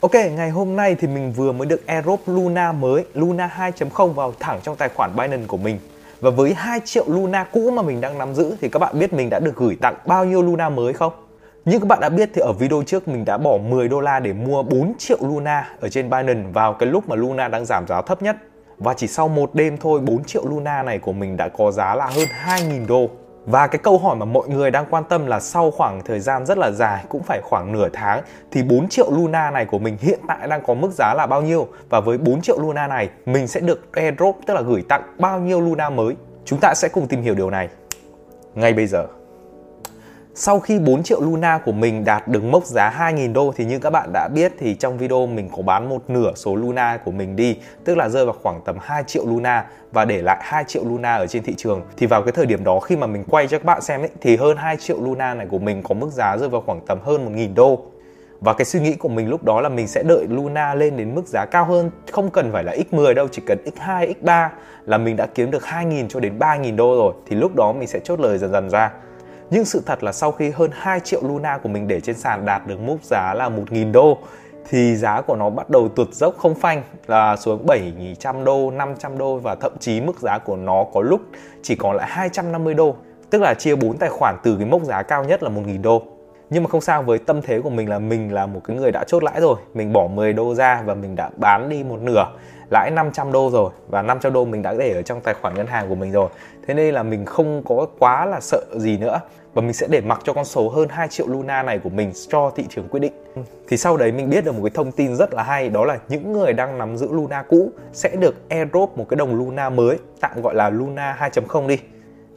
Ok, ngày hôm nay thì mình vừa mới được airdrop Luna mới, Luna 2.0 vào thẳng trong tài khoản Binance của mình. Và với 2 triệu Luna cũ mà mình đang nắm giữ thì các bạn biết mình đã được gửi tặng bao nhiêu Luna mới không? Như các bạn đã biết thì ở video trước mình đã bỏ 10 đô la để mua 4 triệu Luna ở trên Binance vào cái lúc mà Luna đang giảm giá thấp nhất. Và chỉ sau một đêm thôi 4 triệu Luna này của mình đã có giá là hơn 2.000 đô. Và cái câu hỏi mà mọi người đang quan tâm là sau khoảng thời gian rất là dài, cũng phải khoảng nửa tháng, thì 4 triệu Luna này của mình hiện tại đang có mức giá là bao nhiêu và với 4 triệu Luna này, mình sẽ được airdrop, tức là gửi tặng bao nhiêu Luna mới. Chúng ta sẽ cùng tìm hiểu điều này ngay bây giờ. Sau khi 4 triệu Luna của mình đạt được mốc giá 2.000 đô thì như các bạn đã biết thì trong video mình có bán một nửa số Luna của mình đi tức là rơi vào khoảng tầm 2 triệu Luna và để lại 2 triệu Luna ở trên thị trường. Thì vào cái thời điểm đó khi mà mình quay cho các bạn xem ấy, thì hơn 2 triệu Luna này của mình có mức giá rơi vào khoảng tầm hơn 1.000 đô. Và cái suy nghĩ của mình lúc đó là mình sẽ đợi Luna lên đến mức giá cao hơn Không cần phải là x10 đâu, chỉ cần x2, x3 là mình đã kiếm được 2.000 cho đến 3.000 đô rồi. Thì lúc đó mình sẽ chốt lời dần dần ra nhưng sự thật là sau khi hơn 2 triệu Luna của mình để trên sàn đạt được mốc giá là 1.000 đô thì giá của nó bắt đầu tụt dốc không phanh là xuống 700 đô, 500 đô và thậm chí mức giá của nó có lúc chỉ còn lại 250 đô. Tức là chia 4 tài khoản từ cái mốc giá cao nhất là 1.000 đô. Nhưng mà không sao, với tâm thế của mình là mình là một cái người đã chốt lãi rồi. Mình bỏ 10 đô ra và mình đã bán đi một nửa, lãi 500 đô rồi. Và 500 đô mình đã để ở trong tài khoản ngân hàng của mình rồi. Thế nên là mình không có quá là sợ gì nữa. Và mình sẽ để mặc cho con số hơn 2 triệu Luna này của mình cho thị trường quyết định. Thì sau đấy mình biết được một cái thông tin rất là hay, đó là những người đang nắm giữ Luna cũ sẽ được airdrop một cái đồng Luna mới, tạm gọi là Luna 2.0 đi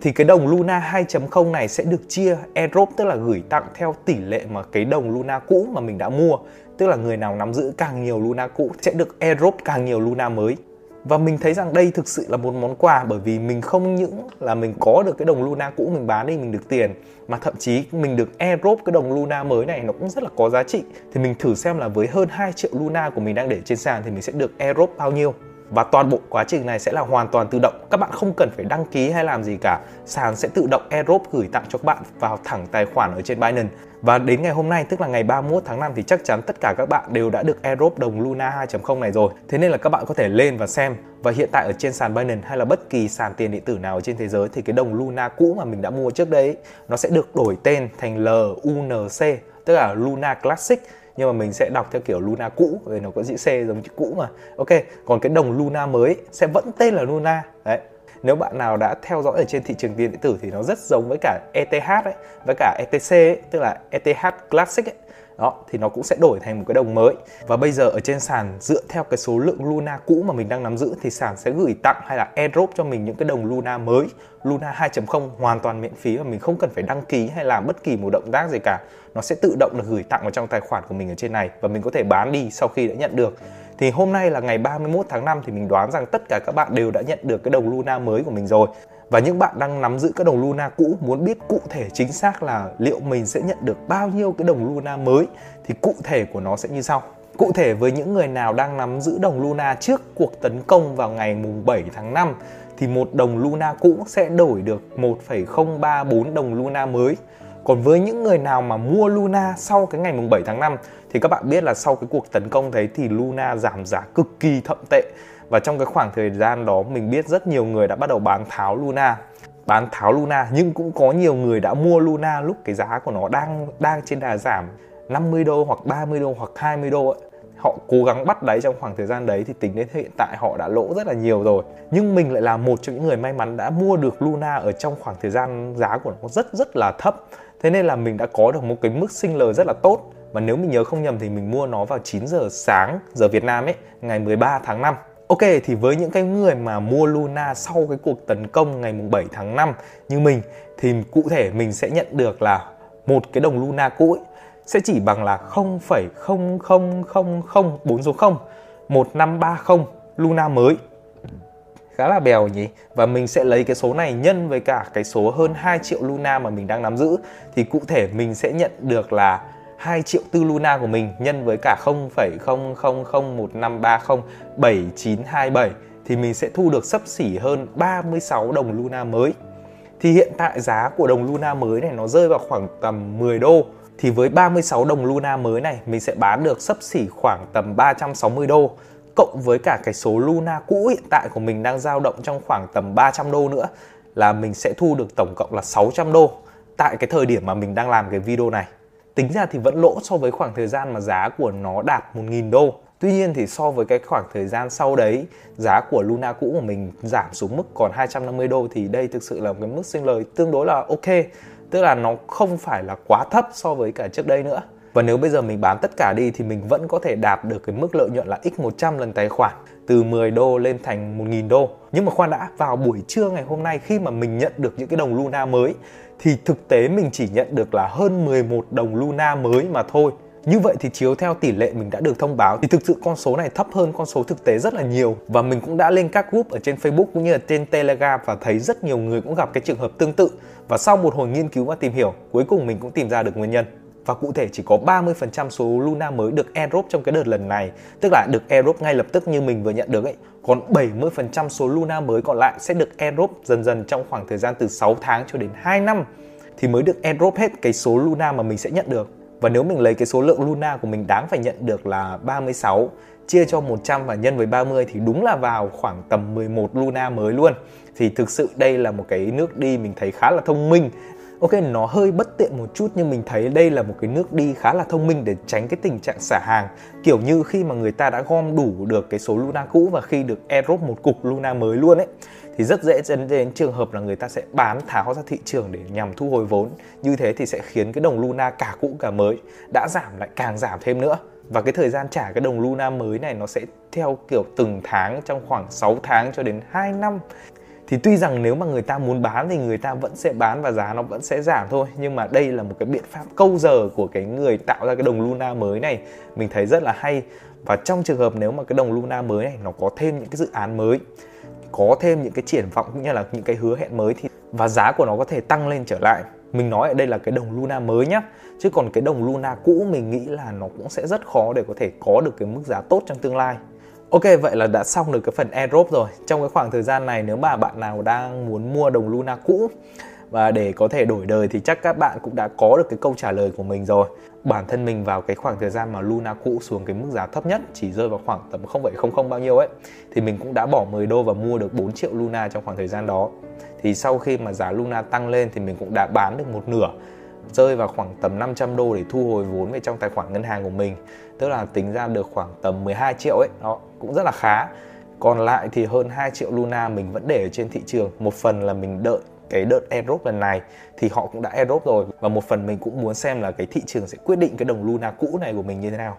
thì cái đồng Luna 2.0 này sẽ được chia airdrop, tức là gửi tặng theo tỷ lệ mà cái đồng Luna cũ mà mình đã mua. Tức là người nào nắm giữ càng nhiều Luna cũ sẽ được airdrop càng nhiều Luna mới. Và mình thấy rằng đây thực sự là một món quà, bởi vì mình không những là mình có được cái đồng Luna cũ mình bán đi, mình được tiền, mà thậm chí mình được airdrop cái đồng Luna mới này nó cũng rất là có giá trị. Thì mình thử xem là với hơn 2 triệu Luna của mình đang để trên sàn thì mình sẽ được airdrop bao nhiêu và toàn bộ quá trình này sẽ là hoàn toàn tự động. Các bạn không cần phải đăng ký hay làm gì cả. Sàn sẽ tự động airdrop gửi tặng cho các bạn vào thẳng tài khoản ở trên Binance. Và đến ngày hôm nay, tức là ngày 31 tháng 5 thì chắc chắn tất cả các bạn đều đã được airdrop đồng Luna 2.0 này rồi. Thế nên là các bạn có thể lên và xem. Và hiện tại ở trên sàn Binance hay là bất kỳ sàn tiền điện tử nào ở trên thế giới, thì cái đồng Luna cũ mà mình đã mua trước đấy, nó sẽ được đổi tên thành LUNC tức là Luna Classic nhưng mà mình sẽ đọc theo kiểu Luna cũ vì nó có chữ C giống chữ cũ mà. Ok còn cái đồng Luna mới sẽ vẫn tên là Luna. Đấy. Nếu bạn nào đã theo dõi ở trên thị trường tiền điện tử thì nó rất giống với cả ETH ấy với cả ETC ấy, tức là ETH Classic ấy đó, thì nó cũng sẽ đổi thành một cái đồng mới. Và bây giờ ở trên sàn, dựa theo cái số lượng Luna cũ mà mình đang nắm giữ, thì sàn sẽ gửi tặng hay là airdrop cho mình những cái đồng Luna mới, Luna 2.0 hoàn toàn miễn phí và mình không cần phải đăng ký hay làm bất kỳ một động tác gì cả. Nó sẽ tự động được gửi tặng vào trong tài khoản của mình ở trên này và mình có thể bán đi sau khi đã nhận được. Thì hôm nay là ngày 31 tháng 5 thì mình đoán rằng tất cả các bạn đều đã nhận được cái đồng Luna mới của mình rồi và những bạn đang nắm giữ các đồng Luna cũ muốn biết cụ thể chính xác là liệu mình sẽ nhận được bao nhiêu cái đồng Luna mới thì cụ thể của nó sẽ như sau. Cụ thể với những người nào đang nắm giữ đồng Luna trước cuộc tấn công vào ngày mùng 7 tháng 5 thì một đồng Luna cũ sẽ đổi được 1,034 đồng Luna mới. Còn với những người nào mà mua Luna sau cái ngày mùng 7 tháng 5 thì các bạn biết là sau cái cuộc tấn công đấy thì Luna giảm giá cực kỳ thậm tệ và trong cái khoảng thời gian đó mình biết rất nhiều người đã bắt đầu bán tháo Luna bán tháo Luna nhưng cũng có nhiều người đã mua Luna lúc cái giá của nó đang đang trên đà giảm 50 đô hoặc 30 đô hoặc 20 đô ấy. Họ cố gắng bắt đáy trong khoảng thời gian đấy thì tính đến hiện tại họ đã lỗ rất là nhiều rồi. Nhưng mình lại là một trong những người may mắn đã mua được Luna ở trong khoảng thời gian giá của nó rất rất là thấp. Thế nên là mình đã có được một cái mức sinh lời rất là tốt. Và nếu mình nhớ không nhầm thì mình mua nó vào 9 giờ sáng giờ Việt Nam ấy, ngày 13 tháng 5 Ok thì với những cái người mà mua Luna sau cái cuộc tấn công ngày mùng 7 tháng 5 như mình thì cụ thể mình sẽ nhận được là một cái đồng Luna cũ ấy, sẽ chỉ bằng là 0,00004 số 0 1530 Luna mới. Khá là bèo nhỉ? Và mình sẽ lấy cái số này nhân với cả cái số hơn 2 triệu Luna mà mình đang nắm giữ. Thì cụ thể mình sẽ nhận được là 2 triệu tư Luna của mình nhân với cả 0,00015307927 thì mình sẽ thu được sấp xỉ hơn 36 đồng Luna mới. Thì hiện tại giá của đồng Luna mới này nó rơi vào khoảng tầm 10 đô thì với 36 đồng Luna mới này mình sẽ bán được sấp xỉ khoảng tầm 360 đô cộng với cả cái số Luna cũ hiện tại của mình đang dao động trong khoảng tầm 300 đô nữa là mình sẽ thu được tổng cộng là 600 đô tại cái thời điểm mà mình đang làm cái video này. Tính ra thì vẫn lỗ so với khoảng thời gian mà giá của nó đạt 1.000 đô. Tuy nhiên thì so với cái khoảng thời gian sau đấy, giá của Luna cũ của mình giảm xuống mức còn 250 đô thì đây thực sự là một cái mức sinh lời tương đối là ok. Tức là nó không phải là quá thấp so với cả trước đây nữa. Và nếu bây giờ mình bán tất cả đi thì mình vẫn có thể đạt được cái mức lợi nhuận là x100 lần tài khoản từ 10 đô lên thành 1.000 đô. Nhưng mà khoan đã, vào buổi trưa ngày hôm nay khi mà mình nhận được những cái đồng Luna mới thì thực tế mình chỉ nhận được là hơn 11 đồng Luna mới mà thôi. Như vậy thì chiếu theo tỷ lệ mình đã được thông báo thì thực sự con số này thấp hơn con số thực tế rất là nhiều và mình cũng đã lên các group ở trên Facebook cũng như là trên Telegram và thấy rất nhiều người cũng gặp cái trường hợp tương tự và sau một hồi nghiên cứu và tìm hiểu cuối cùng mình cũng tìm ra được nguyên nhân và cụ thể chỉ có 30% số Luna mới được airdrop trong cái đợt lần này. Tức là được airdrop ngay lập tức như mình vừa nhận được ấy. Còn 70% số Luna mới còn lại sẽ được airdrop dần dần trong khoảng thời gian từ 6 tháng cho đến 2 năm. Thì mới được airdrop hết cái số Luna mà mình sẽ nhận được. Và nếu mình lấy cái số lượng Luna của mình đáng phải nhận được là 36 chia cho 100 và nhân với 30 thì đúng là vào khoảng tầm 11 Luna mới luôn. Thì thực sự đây là một cái nước đi mình thấy khá là thông minh ok, nó hơi bất tiện một chút nhưng mình thấy đây là một cái nước đi khá là thông minh để tránh cái tình trạng xả hàng. Kiểu như khi mà người ta đã gom đủ được cái số Luna cũ và khi được airdrop một cục Luna mới luôn ấy, thì rất dễ dẫn đến trường hợp là người ta sẽ bán, tháo ra thị trường để nhằm thu hồi vốn. Như thế thì sẽ khiến cái đồng Luna cả cũ cả mới đã giảm lại càng giảm thêm nữa. Và cái thời gian trả cái đồng Luna mới này nó sẽ theo kiểu từng tháng, trong khoảng 6 tháng cho đến 2 năm thì tuy rằng nếu mà người ta muốn bán thì người ta vẫn sẽ bán và giá nó vẫn sẽ giảm thôi. Nhưng mà đây là một cái biện pháp câu giờ của cái người tạo ra cái đồng Luna mới này. Mình thấy rất là hay. Và trong trường hợp nếu mà cái đồng Luna mới này nó có thêm những cái dự án mới, có thêm những cái triển vọng cũng như là những cái hứa hẹn mới thì và giá của nó có thể tăng lên trở lại. Mình nói ở đây là cái đồng Luna mới nhá. Chứ còn cái đồng Luna cũ mình nghĩ là nó cũng sẽ rất khó để có thể có được cái mức giá tốt trong tương lai. Ok vậy là đã xong được cái phần airdrop rồi. Trong cái khoảng thời gian này nếu mà bạn nào đang muốn mua đồng Luna cũ và để có thể đổi đời thì chắc các bạn cũng đã có được cái câu trả lời của mình rồi. Bản thân mình vào cái khoảng thời gian mà Luna cũ xuống cái mức giá thấp nhất chỉ rơi vào khoảng tầm 0,00 bao nhiêu ấy thì mình cũng đã bỏ 10 đô và mua được 4 triệu Luna trong khoảng thời gian đó. Thì sau khi mà giá Luna tăng lên thì mình cũng đã bán được một nửa rơi vào khoảng tầm 500 đô để thu hồi vốn về trong tài khoản ngân hàng của mình. Tức là tính ra được khoảng tầm 12 triệu ấy. Đó, cũng rất là khá. Còn lại thì hơn 2 triệu Luna mình vẫn để ở trên thị trường. Một phần là mình đợi cái đợt airdrop lần này, thì họ cũng đã airdrop rồi. Và một phần mình cũng muốn xem là cái thị trường sẽ quyết định cái đồng Luna cũ này của mình như thế nào.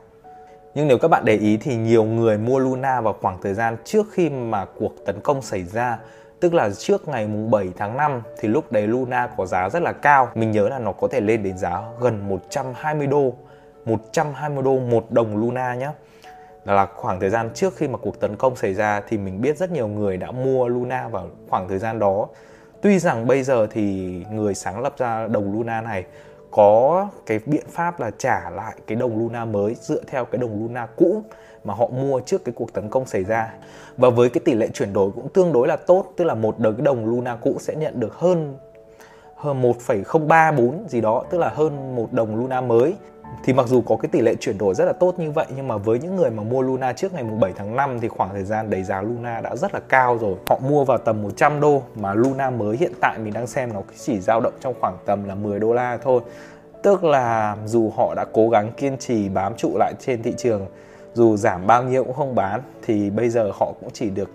Nhưng nếu các bạn để ý thì nhiều người mua Luna vào khoảng thời gian trước khi mà cuộc tấn công xảy ra Tức là trước ngày mùng 7 tháng 5 thì lúc đấy Luna có giá rất là cao. Mình nhớ là nó có thể lên đến giá gần 120 đô. 120 đô một đồng Luna nhé. Đó là khoảng thời gian trước khi mà cuộc tấn công xảy ra thì mình biết rất nhiều người đã mua Luna vào khoảng thời gian đó. Tuy rằng bây giờ thì người sáng lập ra đồng Luna này có cái biện pháp là trả lại cái đồng Luna mới dựa theo cái đồng Luna cũ mà họ mua trước cái cuộc tấn công xảy ra và với cái tỷ lệ chuyển đổi cũng tương đối là tốt tức là một đợt cái đồng Luna cũ sẽ nhận được hơn hơn 1,034 gì đó tức là hơn một đồng Luna mới thì mặc dù có cái tỷ lệ chuyển đổi rất là tốt như vậy nhưng mà với những người mà mua Luna trước ngày 7 tháng 5 thì khoảng thời gian đấy giá Luna đã rất là cao rồi. Họ mua vào tầm 100 đô mà Luna mới hiện tại mình đang xem nó chỉ dao động trong khoảng tầm là 10 đô la thôi. Tức là dù họ đã cố gắng kiên trì bám trụ lại trên thị trường dù giảm bao nhiêu cũng không bán thì bây giờ họ cũng chỉ được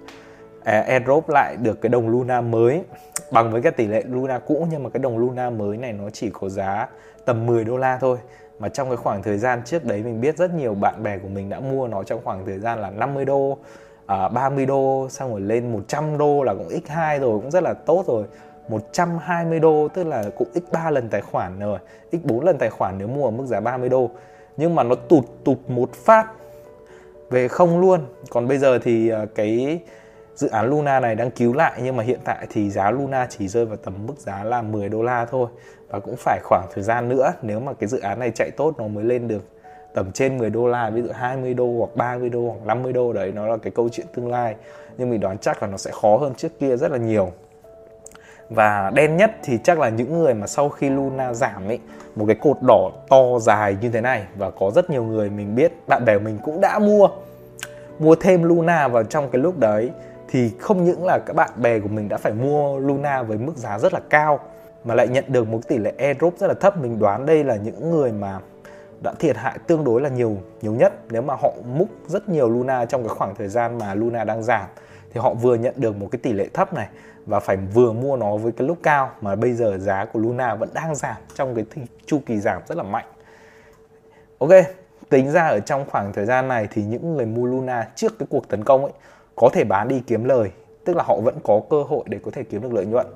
à, airdrop lại được cái đồng Luna mới bằng với cái tỷ lệ Luna cũ nhưng mà cái đồng Luna mới này nó chỉ có giá tầm 10 đô la thôi. Mà trong cái khoảng thời gian trước đấy mình biết rất nhiều bạn bè của mình đã mua nó trong khoảng thời gian là 50 đô à, 30 đô xong rồi lên 100 đô là cũng x2 rồi cũng rất là tốt rồi. 120 đô tức là cũng x3 lần tài khoản rồi x4 lần tài khoản nếu mua ở mức giá 30 đô. Nhưng mà nó tụt tụt một phát về không luôn. Còn bây giờ thì ờ, cái dự án Luna này đang cứu lại, nhưng mà hiện tại thì giá Luna chỉ rơi vào tầm mức giá là 10 đô la thôi. Và cũng phải khoảng thời gian nữa, nếu mà cái dự án này chạy tốt, nó mới lên được tầm trên 10 đô la, ví dụ 20 đô hoặc 30 đô hoặc 50 đô, đấy, nó là cái câu chuyện tương lai. Nhưng mình đoán chắc là nó sẽ khó hơn trước kia rất là nhiều và đen nhất thì chắc là những người mà sau khi Luna giảm ấy một cái cột đỏ to dài như thế này và có rất nhiều người mình biết, bạn bè mình cũng đã mua mua thêm Luna vào trong cái lúc đấy, thì không những là các bạn bè của mình đã phải mua Luna với mức giá rất là cao, mà lại nhận được một tỷ lệ airdrop rất là thấp. Mình đoán đây là những người mà đã thiệt hại tương đối là nhiều nhiều nhất. Nếu mà họ múc rất nhiều Luna trong cái khoảng thời gian mà Luna đang giảm, thì họ vừa nhận được một cái tỷ lệ thấp này và phải vừa mua nó với cái lúc cao mà bây giờ giá của Luna vẫn đang giảm trong cái chu kỳ giảm rất là mạnh. Ok, tính ra ở trong khoảng thời gian này thì những người mua Luna trước cái cuộc tấn công ấy có thể bán đi kiếm lời, tức là họ vẫn có cơ hội để có thể kiếm được lợi nhuận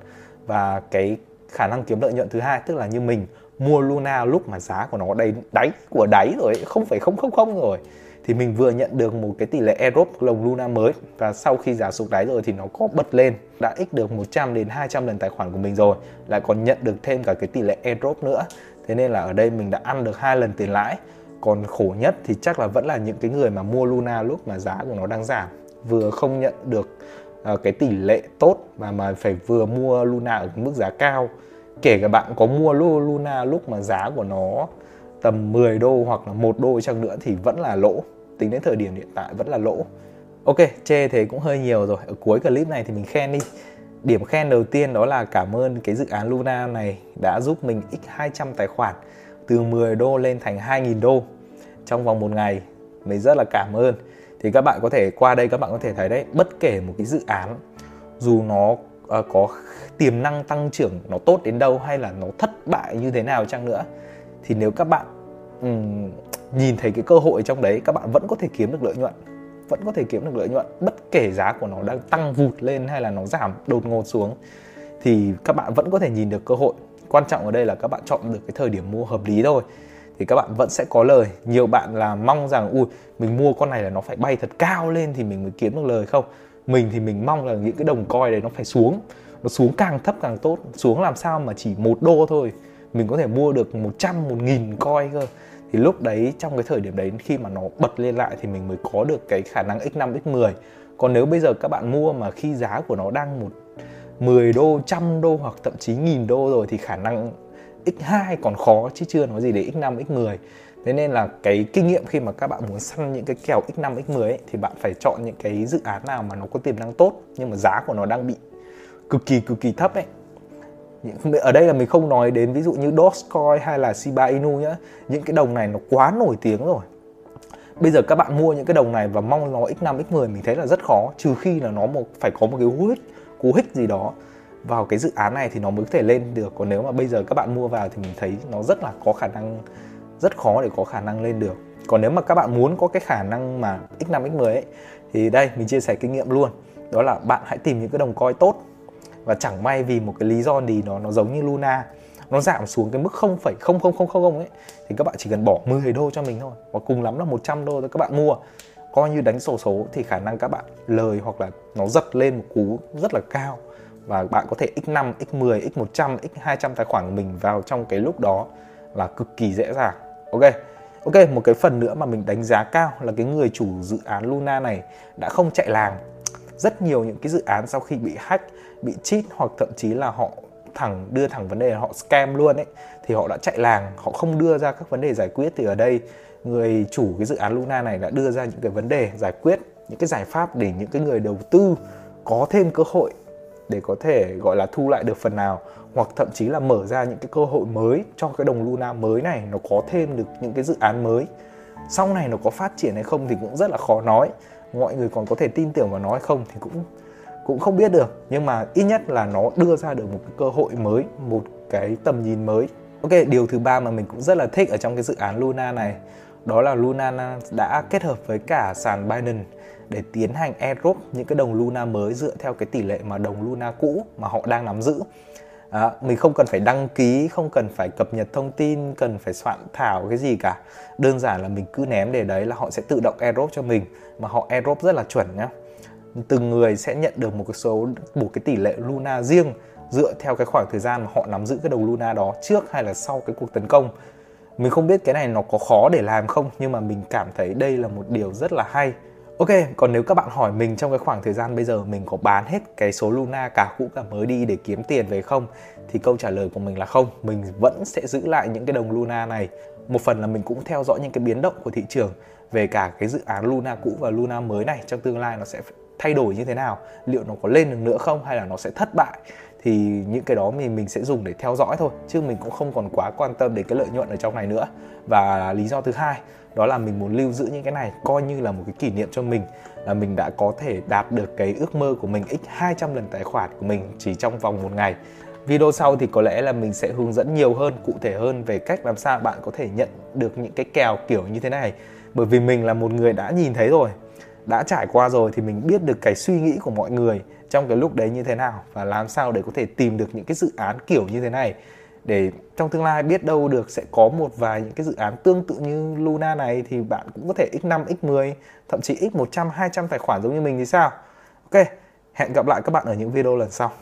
và cái khả năng kiếm lợi nhuận thứ hai tức là như mình mua Luna lúc mà giá của nó đầy đáy của đáy rồi không phải không không không rồi thì mình vừa nhận được một cái tỷ lệ Aerob lồng Luna mới. Và sau khi giá sụt đáy rồi thì nó có bật lên đã x được 100 đến 200 lần tài khoản của mình rồi lại còn nhận được thêm cả cái tỷ lệ Aerob nữa. Thế nên là ở đây mình đã ăn được hai lần tiền lãi. Còn khổ nhất thì chắc là vẫn là những cái người mà mua Luna lúc mà giá của nó đang giảm vừa không nhận được uh, cái tỷ lệ tốt mà mà phải vừa mua Luna ở mức giá cao. Kể cả bạn có mua Luna lúc mà giá của nó tầm 10 đô hoặc là một đô chăng nữa thì vẫn là lỗ. Tính đến thời điểm hiện tại vẫn là lỗ. Ok chê thế cũng hơi nhiều rồi. Ở cuối clip này thì mình khen đi. Điểm khen đầu tiên đó là cảm ơn cái dự án Luna này đã giúp mình x 200 tài khoản từ 10 đô lên thành 2.000 đô trong vòng một ngày. Mình rất là cảm ơn. Thì các bạn có thể qua đây các bạn có thể thấy đấy bất kể một cái dự án dù nó uh, có tiềm năng tăng trưởng nó tốt đến đâu hay là nó thất bại như thế nào chăng nữa thì nếu các bạn um, nhìn thấy cái cơ hội trong đấy các bạn vẫn có thể kiếm được lợi nhuận. Vẫn có thể kiếm được lợi nhuận bất kể giá của nó đang tăng vụt lên hay là nó giảm đột ngột xuống thì các bạn vẫn có thể nhìn được cơ hội. Quan trọng ở đây là các bạn chọn được cái thời điểm mua hợp lý thôi. Thì các bạn vẫn sẽ có lời. Nhiều bạn là mong rằng ui mình mua con này là nó phải bay thật cao lên thì mình mới kiếm được lời không? Mình thì mình mong là những cái đồng coi đấy nó phải xuống. Nó xuống càng thấp càng tốt. Xuống làm sao mà chỉ một đô thôi mình có thể mua được 100, 1000 coin cơ. Thì lúc đấy trong cái thời điểm đấy khi mà nó bật lên lại thì mình mới có được cái khả năng x5 x10 còn nếu bây giờ các bạn mua mà khi giá của nó đang một 10 đô, trăm đô hoặc thậm chí nghìn đô rồi thì khả năng x2 còn khó chứ chưa nói gì đến x5 x10 thế nên là cái kinh nghiệm khi mà các bạn muốn săn những cái kèo x5 x10 ấy, thì bạn phải chọn những cái dự án nào mà nó có tiềm năng tốt nhưng mà giá của nó đang bị cực kỳ cực kỳ thấp ấy ở đây là mình không nói đến ví dụ như Dogecoin hay là Shiba Inu nhá. Những cái đồng này nó quá nổi tiếng rồi. Bây giờ các bạn mua những cái đồng này và mong nó x5 x10 mình thấy là rất khó, trừ khi là nó một, phải có một cái cú hích cú hích gì đó vào cái dự án này thì nó mới có thể lên được. Còn nếu mà bây giờ các bạn mua vào thì mình thấy nó rất là có khả năng, rất khó để có khả năng lên được. Còn nếu mà các bạn muốn có cái khả năng mà x5 x10 ấy, thì đây, mình chia sẻ kinh nghiệm luôn. Đó là bạn hãy tìm những cái đồng coi tốt và chẳng may vì một cái lý do gì nó nó giống như Luna nó giảm xuống cái mức 0,00000 ấy thì các bạn chỉ cần bỏ 10 đô cho mình thôi và cùng lắm là 100 đô thôi các bạn mua coi như đánh sổ số thì khả năng các bạn lời hoặc là nó giật lên một cú rất là cao và bạn có thể x5, x10, x100, x200 tài khoản của mình vào trong cái lúc đó là cực kỳ dễ dàng. Ok. Ok, một cái phần nữa mà mình đánh giá cao là cái người chủ dự án Luna này đã không chạy làng. Rất nhiều những cái dự án sau khi bị hack, bị cheat hoặc thậm chí là họ thẳng đưa thẳng vấn đề họ scam luôn ấy thì họ đã chạy làng, họ không đưa ra các vấn đề giải quyết. Thì ở đây người chủ cái dự án Luna này đã đưa ra những cái vấn đề giải quyết, những cái giải pháp để những cái người đầu tư có thêm cơ hội để có thể gọi là thu lại được phần nào hoặc thậm chí là mở ra những cái cơ hội mới cho cái đồng Luna mới này nó có thêm được những cái dự án mới. Sau này nó có phát triển hay không thì cũng rất là khó nói mọi người còn có thể tin tưởng vào nó hay không thì cũng cũng không biết được. Nhưng mà ít nhất là nó đưa ra được một cái cơ hội mới, một cái tầm nhìn mới. Ok, điều thứ ba mà mình cũng rất là thích ở trong cái dự án Luna này, đó là Luna đã kết hợp với cả sàn Binance để tiến hành airdrop những cái đồng Luna mới dựa theo cái tỷ lệ mà đồng Luna cũ mà họ đang nắm giữ à, mình không cần phải đăng ký không cần phải cập nhật thông tin cần phải soạn thảo cái gì cả. Đơn giản là mình cứ ném để đấy là họ sẽ tự động airdrop cho mình mà họ airdrop rất là chuẩn nhá. Từng người sẽ nhận được một cái số một cái tỷ lệ Luna riêng dựa theo cái khoảng thời gian mà họ nắm giữ cái đồng Luna đó trước hay là sau cái cuộc tấn công. Mình không biết cái này nó có khó để làm không nhưng mà mình cảm thấy đây là một điều rất là hay. Ok, còn nếu các bạn hỏi mình trong cái khoảng thời gian bây giờ mình có bán hết cái số Luna cả cũ cả mới đi để kiếm tiền về không? Thì câu trả lời của mình là không, mình vẫn sẽ giữ lại những cái đồng Luna này. Một phần là mình cũng theo dõi những cái biến động của thị trường về cả cái dự án Luna cũ và Luna mới này trong tương lai nó sẽ thay đổi như thế nào, liệu nó có lên được nữa không hay là nó sẽ thất bại thì những cái đó mình mình sẽ dùng để theo dõi thôi chứ mình cũng không còn quá quan tâm đến cái lợi nhuận ở trong này nữa và lý do thứ hai đó là mình muốn lưu giữ những cái này coi như là một cái kỷ niệm cho mình, là mình đã có thể đạt được cái ước mơ của mình x 200 lần tài khoản của mình chỉ trong vòng một ngày. Video sau thì có lẽ là mình sẽ hướng dẫn nhiều hơn, cụ thể hơn về cách làm sao bạn có thể nhận được những cái kèo kiểu như thế này. Bởi vì mình là một người đã nhìn thấy rồi, đã trải qua rồi thì mình biết được cái suy nghĩ của mọi người trong cái lúc đấy như thế nào và làm sao để có thể tìm được những cái dự án kiểu như thế này để trong tương lai biết đâu được sẽ có một vài những cái dự án tương tự như Luna này thì bạn cũng có thể x5, x10, thậm chí x100, 200 tài khoản giống như mình thì sao? Ok, hẹn gặp lại các bạn ở những video lần sau.